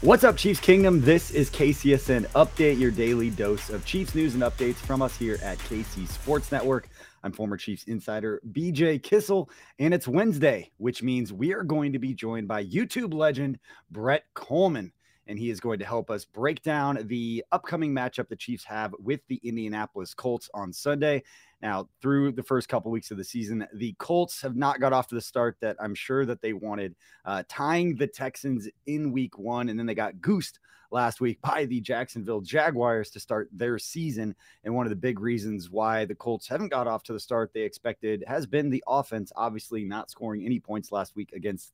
What's up, Chiefs Kingdom? This is KCSN Update, your daily dose of Chiefs news and updates from us here at KC Sports Network. I'm former Chiefs insider BJ Kissel, and it's Wednesday, which means we are going to be joined by YouTube legend Brett Kollmann. And he is going to help us break down the upcoming matchup the Chiefs have with the Indianapolis Colts on Sunday. Now, through the first couple weeks of the season, the Colts have not got off to the start that I'm sure that they wanted, uh, tying the Texans in week one, and then they got goosed last week by the Jacksonville Jaguars to start their season. And one of the big reasons why the Colts haven't got off to the start they expected has been the offense, obviously not scoring any points last week against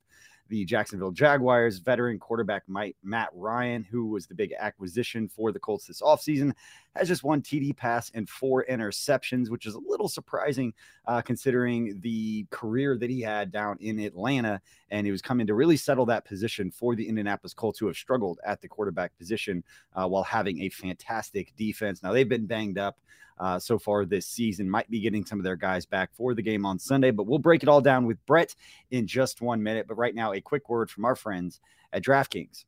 the Jacksonville Jaguars. Veteran quarterback Mike, Matt Ryan, who was the big acquisition for the Colts this offseason, has just one TD pass and four interceptions, which is a little surprising uh, considering the career that he had down in Atlanta. And he was coming to really settle that position for the Indianapolis Colts, who have struggled at the quarterback position uh, while having a fantastic defense. Now, they've been banged up uh, so far this season. Might be getting some of their guys back for the game on Sunday, but we'll break it all down with Brett in just one minute. But right now, a quick word from our friends at DraftKings.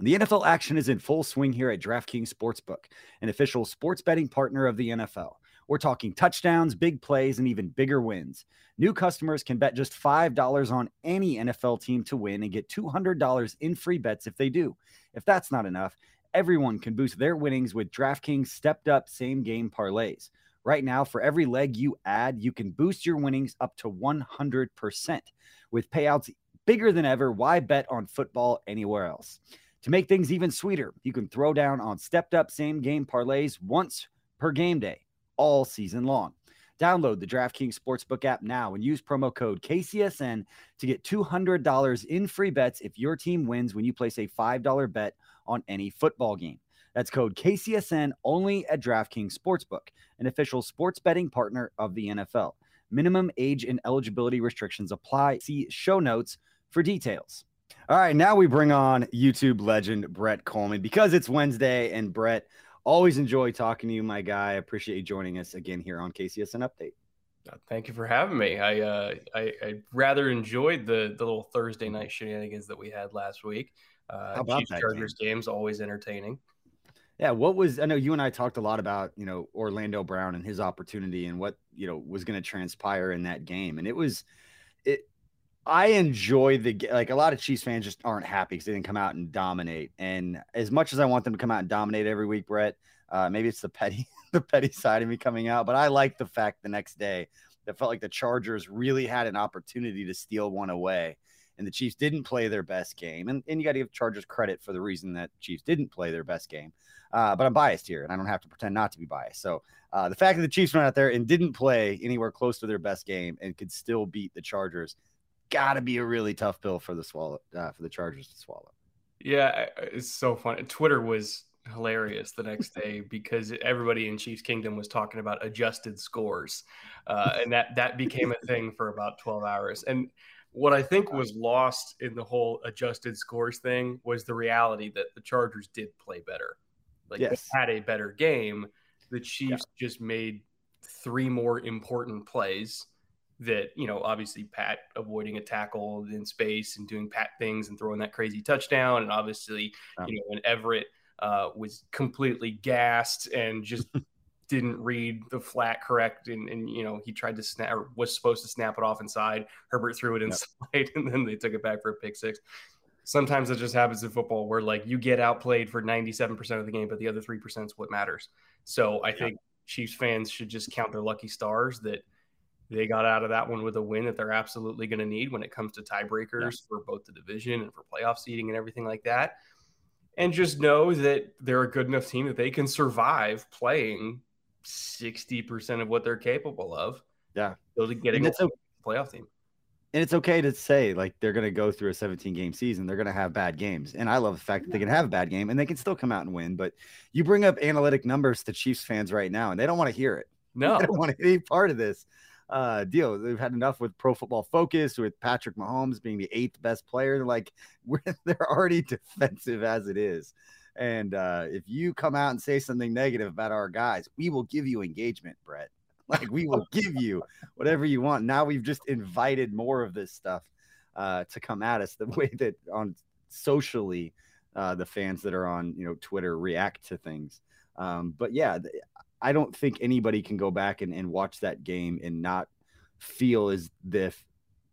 The NFL action is in full swing here at DraftKings Sportsbook, an official sports betting partner of the NFL. We're talking touchdowns, big plays, and even bigger wins. New customers can bet just $5 on any NFL team to win and get $200 in free bets if they do. If that's not enough, everyone can boost their winnings with DraftKings stepped up same game parlays. Right now, for every leg you add, you can boost your winnings up to 100%. With payouts bigger than ever, why bet on football anywhere else? To make things even sweeter, you can throw down on stepped up same game parlays once per game day all season long. Download the DraftKings Sportsbook app now and use promo code KCSN to get $200 in free bets if your team wins when you place a $5 bet on any football game. That's code KCSN only at DraftKings Sportsbook, an official sports betting partner of the NFL. Minimum age and eligibility restrictions apply. See show notes for details. All right, now we bring on YouTube legend Brett Kollmann because it's Wednesday and Brett, always enjoy talking to you, my guy. I appreciate you joining us again here on KCSN Update. Uh, thank you for having me. I uh, I, I rather enjoyed the the little Thursday night shenanigans that we had last week. Uh, How about Chiefs that Chargers game? games always entertaining. Yeah, what was I know you and I talked a lot about you know Orlando Brown and his opportunity and what you know was going to transpire in that game, and it was. I enjoy the like a lot of Chiefs fans just aren't happy because they didn't come out and dominate. And as much as I want them to come out and dominate every week, Brett, uh, maybe it's the petty the petty side of me coming out, but I like the fact the next day that felt like the Chargers really had an opportunity to steal one away and the Chiefs didn't play their best game. And, and you got to give Chargers credit for the reason that Chiefs didn't play their best game. Uh, but I'm biased here, and I don't have to pretend not to be biased. So uh, the fact that the Chiefs went out there and didn't play anywhere close to their best game and could still beat the Chargers, got to be a really tough pill for the swallow uh, for the Chargers to swallow. Yeah, it's so funny. Twitter was hilarious the next day because everybody in Chiefs Kingdom was talking about adjusted scores, uh, and that that became a thing for about twelve hours. And What I think was lost in the whole adjusted scores thing was the reality that the Chargers did play better. Like yes. they had a better game. The Chiefs yeah. just made three more important plays that, you know, obviously Pat avoiding a tackle in space and doing Pat things and throwing that crazy touchdown. And obviously, yeah. you know, when Everett uh, was completely gassed and just didn't read the flat correct and, and you know he tried to snap or was supposed to snap it off inside herbert threw it inside yep. and then they took it back for a pick six sometimes it just happens in football where like you get outplayed for 97% of the game but the other 3% is what matters so i think chiefs fans should just count their lucky stars that they got out of that one with a win that they're absolutely going to need when it comes to tiebreakers for both the division and for playoff seeding and everything like that and just know that they're a good enough team that they can survive playing 60% of what they're capable of. Yeah. So getting a playoff team. And it's okay to say like they're going to go through a 17 game season. They're going to have bad games. And I love the fact that they can have a bad game and they can still come out and win. But you bring up analytic numbers to Chiefs fans right now and they don't want to hear it. No, they don't want to be part of this uh, deal. They've had enough with Pro Football Focus, with Patrick Mahomes being the eighth best player. They're like, we're, they're already defensive as it is. And uh, if you come out and say something negative about our guys, we will give you engagement, Brett. Like we will give you whatever you want. Now we've just invited more of this stuff uh, to come at us the way that on socially uh, the fans that are on you know Twitter react to things. Um, but yeah, I don't think anybody can go back and, and watch that game and not feel as if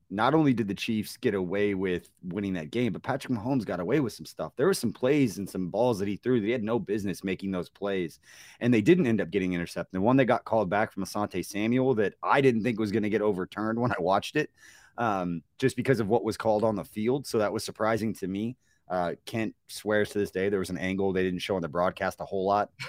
not only did the Chiefs get away with winning that game, but Patrick Mahomes got away with some stuff. There were some plays and some balls that he threw that he had no business making those plays, and they didn't end up getting intercepted. The one that got called back from Asante Samuel that I didn't think was going to get overturned when I watched it, um, just because of what was called on the field. So that was surprising to me. Uh, Kent swears to this day there was an angle they didn't show on the broadcast a whole lot.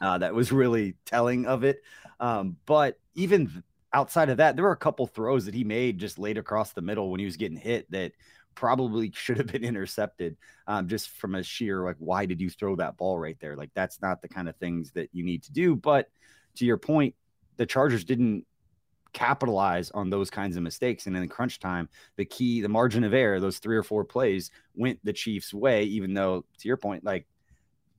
Uh, that was really telling of it. Um, but even outside of that, there were a couple throws that he made just laid across the middle when he was getting hit that probably should have been intercepted um, just from a sheer like why did you throw that ball right there? Like that's not the kind of things that you need to do. But to your point the chargers didn't capitalize on those kinds of mistakes. And in crunch time the key the margin of error those three or four plays went the chiefs way even though to your point like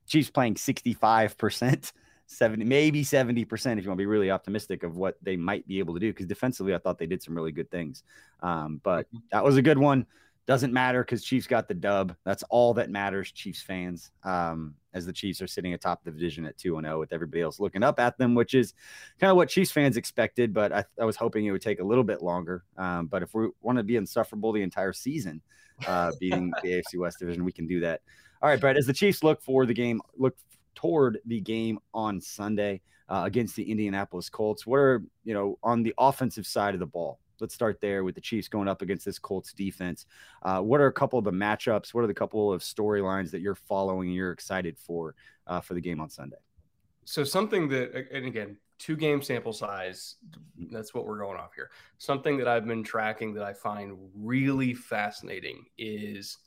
chiefs playing 65% 70, maybe 70% if you want to be really optimistic of what they might be able to do. Because defensively, I thought they did some really good things. Um, but mm-hmm. that was a good one. Doesn't matter because Chiefs got the dub. That's all that matters, Chiefs fans. Um, as the Chiefs are sitting atop the division at 2 0 with everybody else looking up at them, which is kind of what Chiefs fans expected. But I, I was hoping it would take a little bit longer. Um, but if we want to be insufferable the entire season, uh, beating the AFC West division, we can do that. All right, Brett, as the Chiefs look for the game, look toward the game on Sunday uh, against the Indianapolis Colts. What are, you know, on the offensive side of the ball? Let's start there with the Chiefs going up against this Colts defense. Uh, what are a couple of the matchups? What are the couple of storylines that you're following and you're excited for uh, for the game on Sunday? So something that, and again, two game sample size. That's what we're going off here. Something that I've been tracking that I find really fascinating is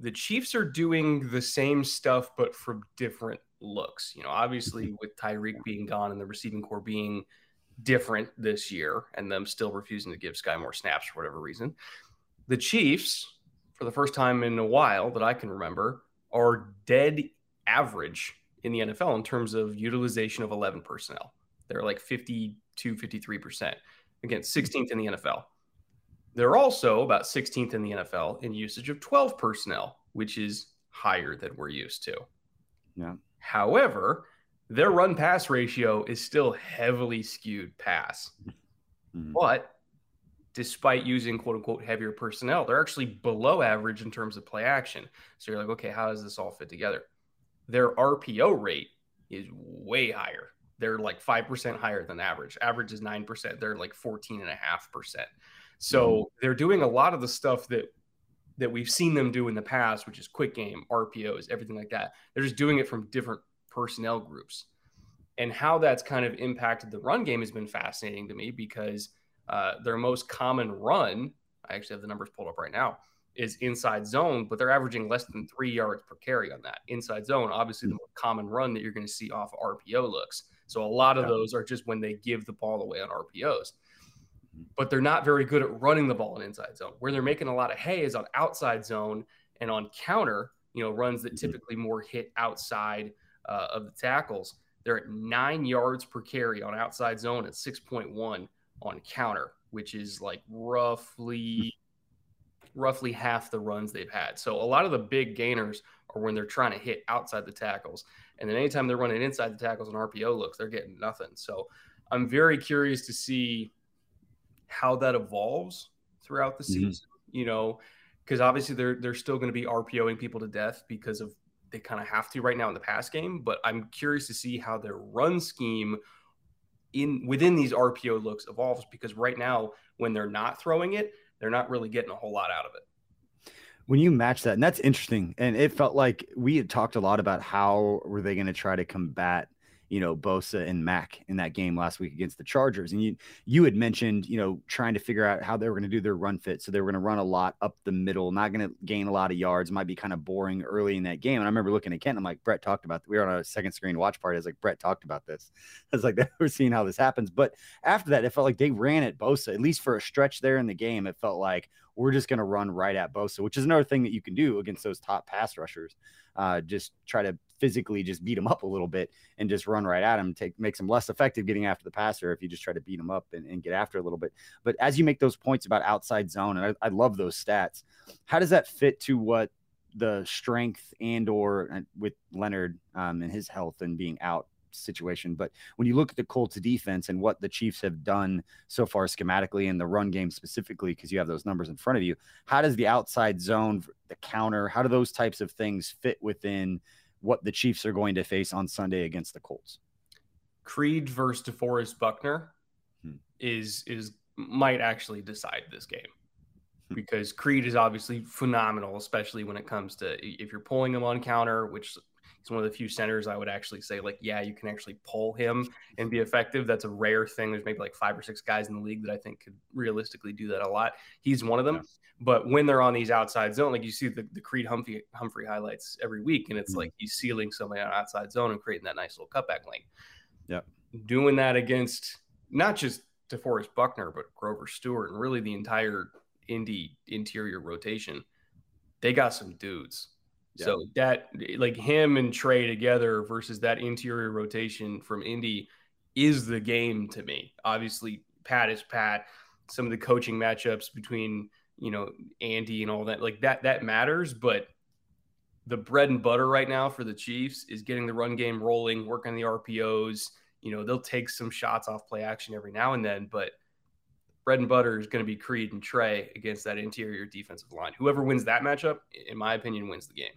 the Chiefs are doing the same stuff, but from different looks. You know, obviously mm-hmm. with Tyreek being gone and the receiving corps being different this year and them still refusing to give Skyy more snaps for whatever reason, the Chiefs, for the first time in a while that I can remember, are dead average in the NFL in terms of utilization of 11 personnel. They're like 52, 53%, against 16th in the NFL. They're also about 16th in the NFL in usage of 12 personnel, which is higher than we're used to. Yeah. However, their run pass ratio is still heavily skewed pass. Mm-hmm. But despite using quote unquote heavier personnel, they're actually below average in terms of play action. So you're like, okay, how does this all fit together? Their RPO rate is way higher. They're like 5% higher than average. Average is 9%. They're like 14.5%. So mm-hmm. they're doing a lot of the stuff that that we've seen them do in the past, which is quick game, RPOs, everything like that. They're just doing it from different personnel groups. And how that's kind of impacted the run game has been fascinating to me because uh, their most common run, I actually have the numbers pulled up right now, is inside zone, but they're averaging less than three yards per carry on that. Inside zone, obviously, the most common run that you're going to see off RPO looks. So a lot of yeah. those are just when they give the ball away on RPOs. But they're not very good at running the ball in inside zone. Where they're making a lot of hay is on outside zone and on counter, you know, runs that mm-hmm. typically more hit outside uh, of the tackles. They're at nine yards per carry on outside zone and 6.1 on counter, which is like roughly roughly half the runs they've had. So a lot of the big gainers are when they're trying to hit outside the tackles. And then anytime they're running inside the tackles and RPO looks, they're getting nothing. So I'm very curious to see how that evolves throughout the mm-hmm. season, mm-hmm. you know, because obviously they're they're still going to be RPOing people to death because of they kind of have to right now in the pass game. But I'm curious to see how their run scheme in within these RPO looks evolves because right now when they're not throwing it, they're not really getting a whole lot out of it. When you match that, and that's interesting, and it felt like we had talked a lot about how were they going to try to combat you know Bosa and Mack in that game last week against the Chargers. And you you had mentioned you know trying to figure out how they were going to do their run fit. So they were going to run a lot up the middle, not going to gain a lot of yards. Might be kind of boring early in that game. And I remember looking at Kent. I'm like Brett talked about. We were on a second screen watch party. I was like Brett talked about this. I was like we're seeing how this happens. But after that, it felt like they ran at Bosa at least for a stretch there in the game. It felt like we're just going to run right at Bosa, which is another thing that you can do against those top pass rushers. Uh, just try to physically just beat him up a little bit and just run right at him, take makes him less effective getting after the passer if you just try to beat him up and, and get after a little bit. But as you make those points about outside zone, and I, I love those stats, how does that fit to what the strength and or with Leonard um, and his health and being out situation. But when you look at the Colts defense and what the Chiefs have done so far schematically in the run game specifically, because you have those numbers in front of you, how does the outside zone, the counter, how do those types of things fit within what the Chiefs are going to face on Sunday against the Colts? Creed versus DeForest Buckner hmm. is is might actually decide this game hmm. because Creed is obviously phenomenal, especially when it comes to if you're pulling him on counter, which He's one of the few centers I would actually say, like, yeah, you can actually pull him and be effective. That's a rare thing. There's maybe like five or six guys in the league that I think could realistically do that a lot. He's one of them. But when they're on these outside zone, like you see the, the Creed Humphrey Humphrey highlights every week, and it's mm-hmm. like he's sealing somebody on outside zone and creating that nice little cutback lane. Yeah. Doing that against not just DeForest Buckner, but Grover Stewart and really the entire Indy interior rotation. They got some dudes. So that like him and Trey together versus that interior rotation from Indy is the game to me. Obviously, Pat is Pat. Some of the coaching matchups between you know Andy and all that like that that matters, but the bread and butter right now for the Chiefs is getting the run game rolling, working the RPOs. You know, they'll take some shots off play action every now and then, but bread and butter is going to be Creed and Trey against that interior defensive line. Whoever wins that matchup, in my opinion, wins the game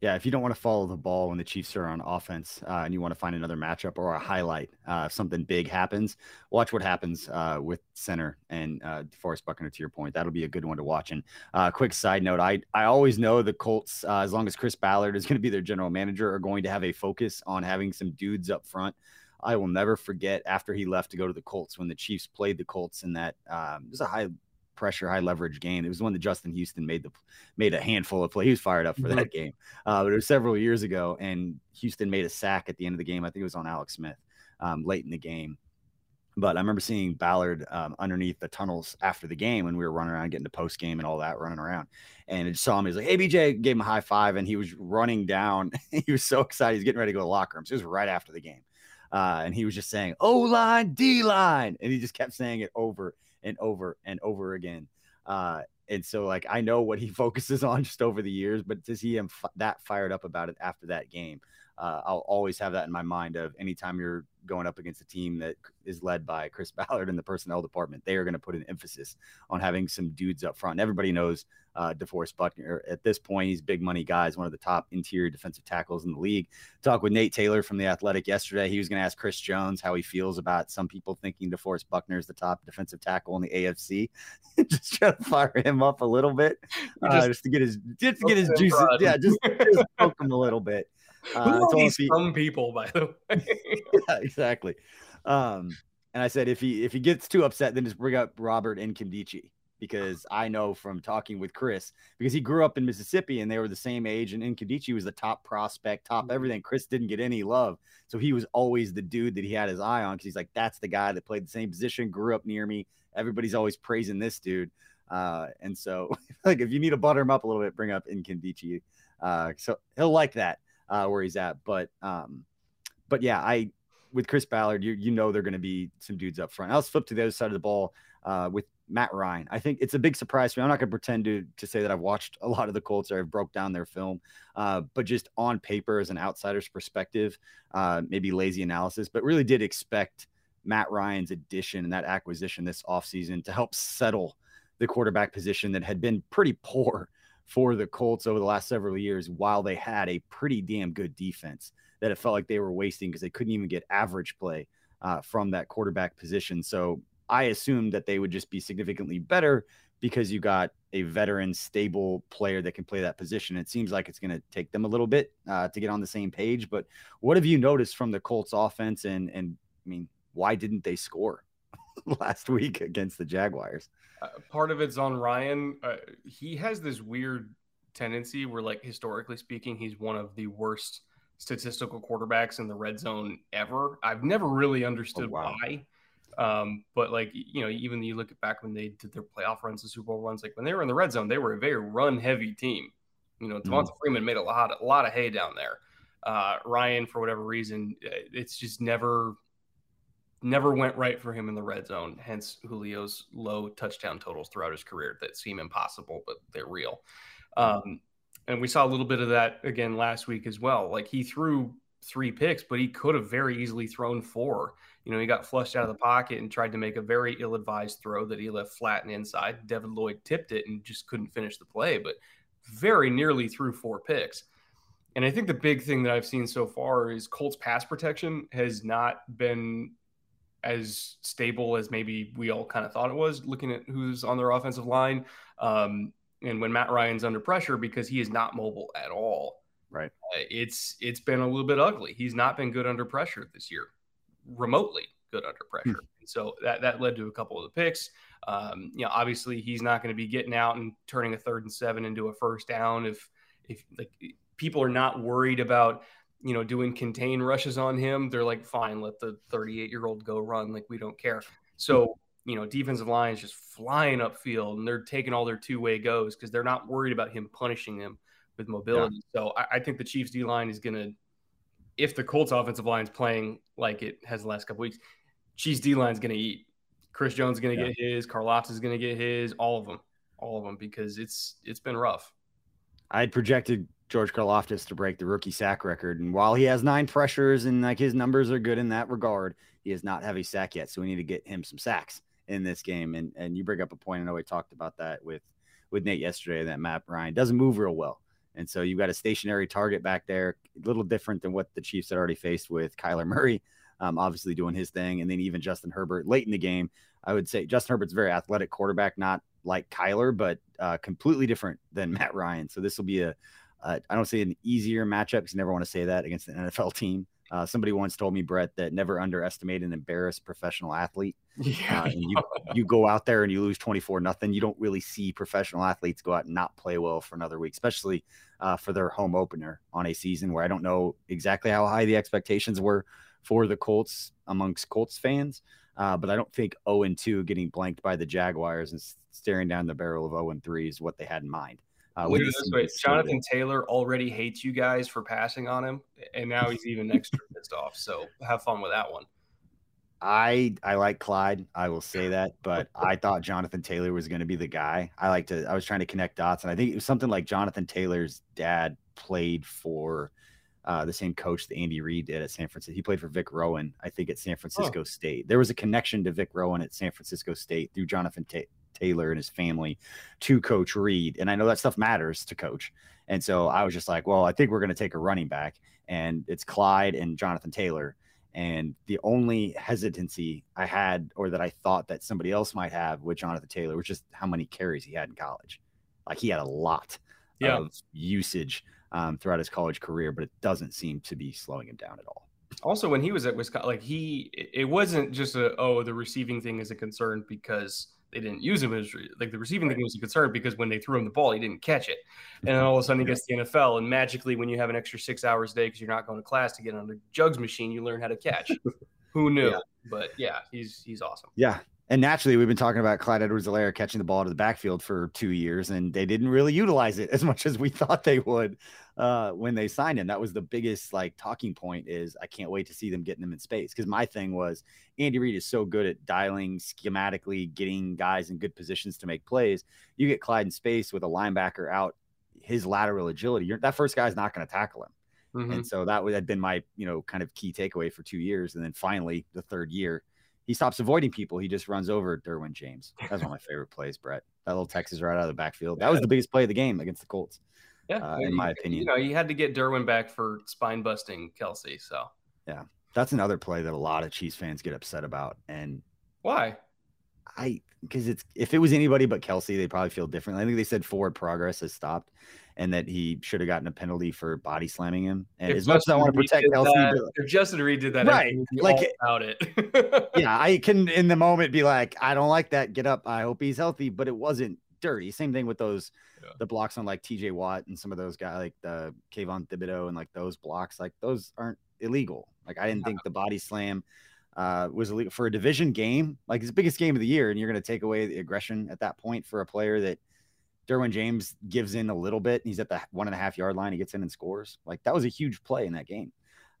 yeah, if you don't want to follow the ball when the Chiefs are on offense uh, and you want to find another matchup or a highlight, uh, if something big happens, watch what happens uh, with center and uh, Forrest Buckner. To your point, that'll be a good one to watch. And uh, quick side note: I I always know the Colts, uh, as long as Chris Ballard is going to be their general manager, are going to have a focus on having some dudes up front. I will never forget after he left to go to the Colts when the Chiefs played the Colts in that um, it was a high pressure, high leverage game. It was one that Justin Houston made the made a handful of play. He was fired up for that mm-hmm. game, uh, but it was several years ago, and Houston made a sack at the end of the game. I think it was on Alex Smith um, late in the game. But I remember seeing Ballard um, underneath the tunnels after the game when we were running around, getting the post game and all that, running around. And I saw him. He was like, "Hey, BJ," gave him a high five, and he was running down. he was so excited. He's getting ready to go to the locker room. So it was right after the game, uh, and he was just saying, "O line, D line," and he just kept saying it over and over and over again. Uh, and so, like, I know what he focuses on just over the years, but to see him f- that fired up about it after that game, uh, I'll always have that in my mind of anytime you're going up against a team that is led by Chris Ballard in the personnel department, they are going to put an emphasis on having some dudes up front. Everybody knows uh, DeForest Buckner at this point. He's big money guy, guys, one of the top interior defensive tackles in the league. Talk with Nate Taylor from the Athletic yesterday. He was going to ask Chris Jones how he feels about some people thinking DeForest Buckner is the top defensive tackle in the AFC. just try to fire him up a little bit, uh, just, just, to get his just to get his juices. Yeah, just, just poke him a little bit. Uh, Who are these he, some people, by the way? yeah, exactly. Um, and I said if he if he gets too upset, then just bring up Robert Nkemdiche because I know from talking with Chris because he grew up in Mississippi and they were the same age and Nkemdiche was the top prospect, top mm-hmm. everything. Chris didn't get any love, so he was always the dude that he had his eye on because he's like that's the guy that played the same position, grew up near me. Everybody's always praising this dude, uh, and so like if you need to butter him up a little bit, bring up Nkemdiche. Uh, so he'll like that uh, where he's at, but um, but yeah, I with Chris Ballard, you you know they're going to be some dudes up front. I'll flip to the other side of the ball uh, with Matt Ryan. I think it's a big surprise for me. I'm not going to pretend to to say that I've watched a lot of the Colts or I've broke down their film, uh, but just on paper as an outsider's perspective, uh, maybe lazy analysis, but really did expect Matt Ryan's addition and that acquisition this offseason to help settle the quarterback position that had been pretty poor for the Colts over the last several years while they had a pretty damn good defense that it felt like they were wasting because they couldn't even get average play uh, from that quarterback position. So I assumed that they would just be significantly better because you got a veteran, stable player that can play that position. It seems like it's going to take them a little bit uh, to get on the same page. But what have you noticed from the Colts offense? And and I mean, why didn't they score last week against the Jaguars? Uh, part of it's on Ryan. Uh, he has this weird tendency where, like historically speaking, he's one of the worst statistical quarterbacks in the red zone ever. I've never really understood oh, wow. why. Um, but like you know, even you look at back when they did their playoff runs, the Super Bowl runs, like when they were in the red zone, they were a very run heavy team. You know, Devonta mm. Freeman made a lot, a lot of hay down there. Uh, Ryan, for whatever reason, uh, it's just never, never went right for him in the red zone. Hence Julio's low touchdown totals throughout his career that seem impossible, but they're real. Um, and we saw a little bit of that again last week as well. Like he threw three picks, but he could have very easily thrown four. You know, he got flushed out of the pocket and tried to make a very ill advised throw that he left flat and inside. Devin Lloyd tipped it and just couldn't finish the play, but very nearly threw four picks. And I think the big thing that I've seen so far is Colts pass protection has not been as stable as maybe we all kind of thought it was looking at who's on their offensive line. Um, and when Matt Ryan's under pressure because he is not mobile at all. Right. Uh, it's it's been a little bit ugly. He's not been good under pressure this year, remotely good under hmm. pressure. and so that that led to a couple of the picks. Um, you know, obviously he's not going to be getting out and turning a third and seven into a first down if if like people are not worried about you know doing contain rushes on him. They're like, fine, let the 38 year old go run. Like we don't care. So you know, defensive line is just flying upfield and they're taking all their two way goes because they're not worried about him punishing them with mobility. Yeah. So I, I, think the Chiefs D line is going to, if the Colts offensive line is playing like it has the last couple weeks, Chiefs D line is going to eat. Chris Jones is going to yeah. get his. Karlaftis is going to get his. All of them, all of them, because it's it's been rough. I had projected George Karlaftis to break the rookie sack record, and while he has nine pressures and like his numbers are good in that regard, he has not have a sack yet. So we need to get him some sacks in this game. And and you bring up a point. I know we talked about that with with Nate yesterday. That Matt Ryan doesn't move real well, and so you've got a stationary target back there, a little different than what the Chiefs had already faced with Kyler Murray. Um, obviously doing his thing, and then even Justin Herbert late in the game. I would say Justin Herbert's very athletic quarterback, not like Kyler, but uh, completely different than Matt Ryan. So this will be a I don't say an easier matchup because you never want to say that against an NFL team. Uh, somebody once told me, Brett, that never underestimate an embarrassed professional athlete. Yeah, uh, and you you go out there and you lose twenty four nothing. You don't really see professional athletes go out and not play well for another week, especially uh, for their home opener on a season where I don't know exactly how high the expectations were for the Colts amongst Colts fans. Uh, but I don't think 0 and 2 getting blanked by the Jaguars and staring down the barrel of 0 and 3 is what they had in mind. Uh, this way, Jonathan Taylor already hates you guys for passing on him, and now he's even extra pissed off. So have fun with that one. I I like Clyde. I will say that, but I thought Jonathan Taylor was going to be the guy. I like to. I was trying to connect dots, and I think it was something like Jonathan Taylor's dad played for uh, the same coach that Andy Reid did at San Francisco. He played for Vic Rowen, I think, at San Francisco oh. State. There was a connection to Vic Rowen at San Francisco State through Jonathan Ta- Taylor and his family to Coach Reid. And I know that stuff matters to Coach. And so I was just like, well, I think we're going to take a running back, and it's Clyde and Jonathan Taylor. And the only hesitancy I had, or that I thought that somebody else might have with Jonathan Taylor, was just how many carries he had in college. Like he had a lot yeah. of usage um, throughout his college career, but it doesn't seem to be slowing him down at all. Also, when he was at Wisconsin, like he, it wasn't just a oh the receiving thing is a concern because they didn't use him as like the receiving thing was a concern because when they threw him the ball, he didn't catch it. And then mm-hmm. all of a sudden he gets the NFL, and magically, when you have an extra six hours a day because you're not going to class to get on the jugs machine, you learn how to catch. Who knew? Yeah. But yeah, he's he's awesome. Yeah, and naturally, we've been talking about Clyde Edwards-Helaire catching the ball to the backfield for two years, and they didn't really utilize it as much as we thought they would uh, when they signed him. That was the biggest like talking point is I can't wait to see them getting him in space. Because my thing was Andy Reid is so good at dialing schematically, getting guys in good positions to make plays. You get Clyde in space with a linebacker out, his lateral agility. You're, that first guy's not going to tackle him. Mm-hmm. And so that would have been my, you know, kind of key takeaway for two years. And then finally, the third year, he stops avoiding people. He just runs over Derwin James. That's one of my favorite plays, Brett. That little Texas right out of the backfield. That was the biggest play of the game against the Colts. Yeah, uh, in my opinion. You know, you had to get Derwin back for spine busting Kelce. So yeah, that's another play that a lot of Chiefs fans get upset about. And why? I because it's if it was anybody but Kelce, they probably feel differently. I think they said forward progress has stopped and that he should have gotten a penalty for body slamming him. And if as much as I want to protect Kelce, that, if Justin Reid did that, right? Like about it. yeah, I can in the moment be like, I don't like that. Get up. I hope he's healthy, but it wasn't dirty. Same thing with those yeah. the blocks on like T.J. Watt and some of those guys like the Kayvon Thibodeaux and like those blocks. Like those aren't illegal. Like I didn't think the body slam uh, was illegal for a division game. Like it's the biggest game of the year, and you're going to take away the aggression at that point for a player that Derwin James gives in a little bit. And he's at the one and a half yard line. He gets in and scores. Like that was a huge play in that game.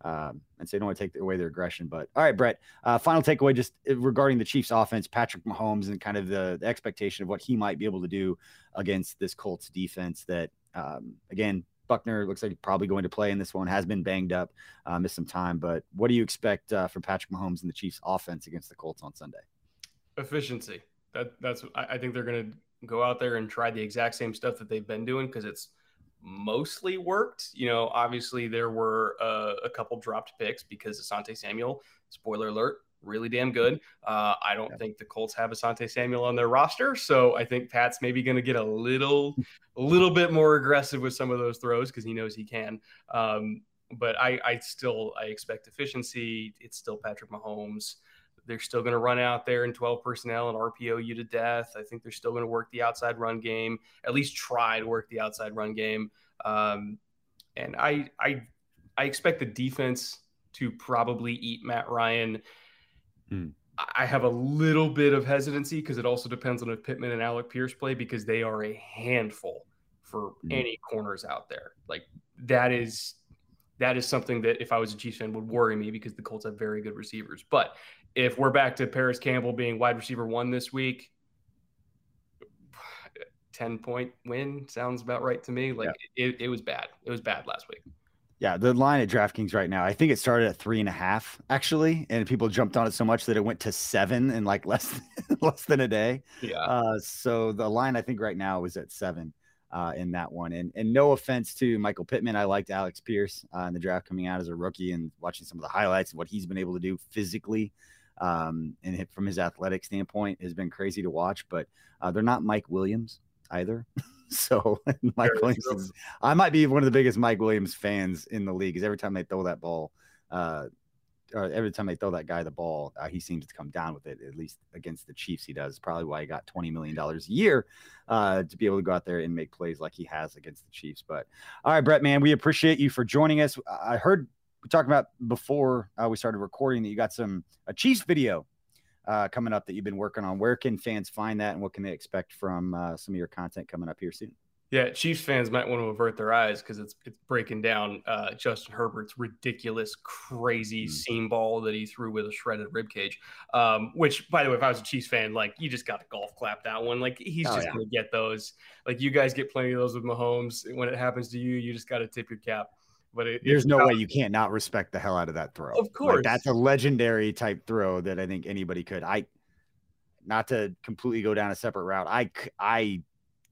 Um, and so they don't want to take away their aggression. But all right, Brett, uh, final takeaway just uh, regarding the Chiefs offense, Patrick Mahomes, and kind of the, the, expectation of what he might be able to do against this Colts defense that, um, again, Buckner looks like probably going to play in this one, has been banged up, uh, missed some time. But what do you expect uh, from Patrick Mahomes and the Chiefs offense against the Colts on Sunday? Efficiency. That, that's, I, I think they're going to go out there and try the exact same stuff that they've been doing because it's mostly worked. You know, obviously there were uh, a couple dropped picks because Asante Samuel, spoiler alert, really damn good. Uh, I don't yeah. think the Colts have Asante Samuel on their roster, so I think Pat's maybe going to get a little, a little bit more aggressive with some of those throws because he knows he can. Um, but I, I still I expect efficiency. It's still Patrick Mahomes. They're still going to run out there in 12 personnel and RPO you to death. I think they're still going to work the outside run game, at least try to work the outside run game. Um, and I, I, I expect the defense to probably eat Matt Ryan. Hmm. I have a little bit of hesitancy because it also depends on if Pittman and Alec Pierce play because they are a handful for hmm. any corners out there. Like that is that is something that if I was a Chiefs fan would worry me because the Colts have very good receivers. But if we're back to Parris Campbell being wide receiver one this week, 10 point win sounds about right to me. Like yeah. it, it was bad. It was bad last week. Yeah, the line at DraftKings right now, I think it started at three and a half actually, and people jumped on it so much that it went to seven in like less less than a day. Yeah. Uh, so the line I think right now is at seven uh, in that one. And and no offense to Michael Pittman, I liked Alex Pierce uh, in the draft coming out as a rookie and watching some of the highlights and what he's been able to do physically um, and from his athletic standpoint has been crazy to watch. But uh, they're not Mike Williams either. so Mike Williams, is, I might be one of the biggest Mike Williams fans in the league. Because every time they throw that ball, uh, or every time they throw that guy the ball, uh, he seems to come down with it. At least against the Chiefs, he does. Probably why he got twenty million dollars a year uh, to be able to go out there and make plays like he has against the Chiefs. But all right, Brett, man, we appreciate you for joining us. I heard we talked about before uh, we started recording that you got some a Chiefs video uh, coming up that you've been working on. Where can fans find that, and what can they expect from uh, some of your content coming up here soon? Yeah, Chiefs fans might want to avert their eyes because it's it's breaking down uh, Justin Herbert's ridiculous, crazy mm. seam ball that he threw with a shredded rib cage. Um, which, by the way, if I was a Chiefs fan, like you just got to golf clap that one. Like he's oh, just yeah. gonna get those. Like you guys get plenty of those with Mahomes. When it happens to you, you just got to tip your cap. But it, there's no way you can't not respect the hell out of that throw. Of course, like, that's a legendary type throw that I think anybody could. I, not to completely go down a separate route. I I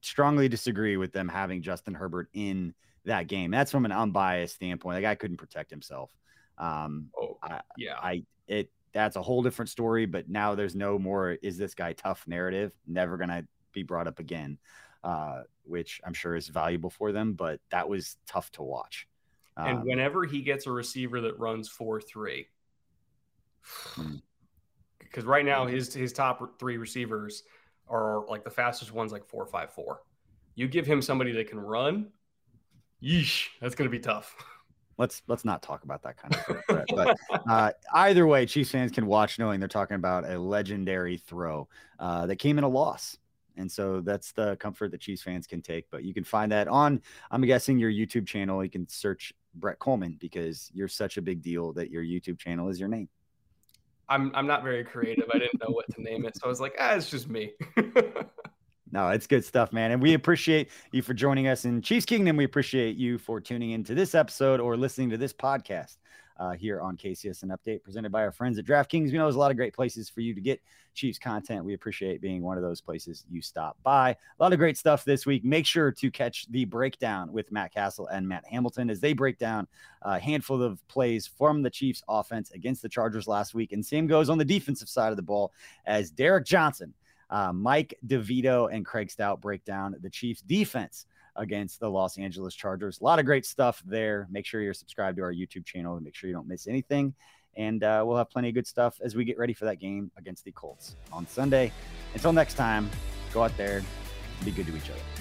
strongly disagree with them having Justin Herbert in that game. That's from an unbiased standpoint. That guy couldn't protect himself. Um, oh, I, yeah. I it that's a whole different story. But now there's no more. Is this guy tough narrative? Never gonna be brought up again. Uh, which I'm sure is valuable for them. But that was tough to watch. And um, whenever he gets a receiver that runs four three, because hmm. right now his his top three receivers are like the fastest ones, like four five four. You give him somebody that can run, yeesh, that's going to be tough. Let's let's not talk about that kind of threat. But uh, either way, Chiefs fans can watch knowing they're talking about a legendary throw uh, that came in a loss. And so that's the comfort that Chiefs fans can take. But you can find that on, I'm guessing, your YouTube channel. You can search Brett Kollmann because you're such a big deal that your YouTube channel is your name. I'm I'm not very creative. I didn't know what to name it, so I was like, ah, it's just me. no, it's good stuff, man. And we appreciate you for joining us in Chiefs Kingdom. We appreciate you for tuning into this episode or listening to this podcast uh, here on KCSN Update, presented by our friends at DraftKings. We know there's a lot of great places for you to get Chiefs content. We appreciate being one of those places you stop by. A lot of great stuff this week. Make sure to catch the breakdown with Matt Cassel and Matt Hamilton as they break down a handful of plays from the Chiefs offense against the Chargers last week. And same goes on the defensive side of the ball as Derrick Johnson. Uh, Mike DeVito and Craig Stout break down the Chiefs defense against the Los Angeles Chargers. A lot of great stuff there. Make sure you're subscribed to our YouTube channel and make sure you don't miss anything. And uh, we'll have plenty of good stuff as we get ready for that game against the Colts on Sunday. Until next time, go out there, be good to each other.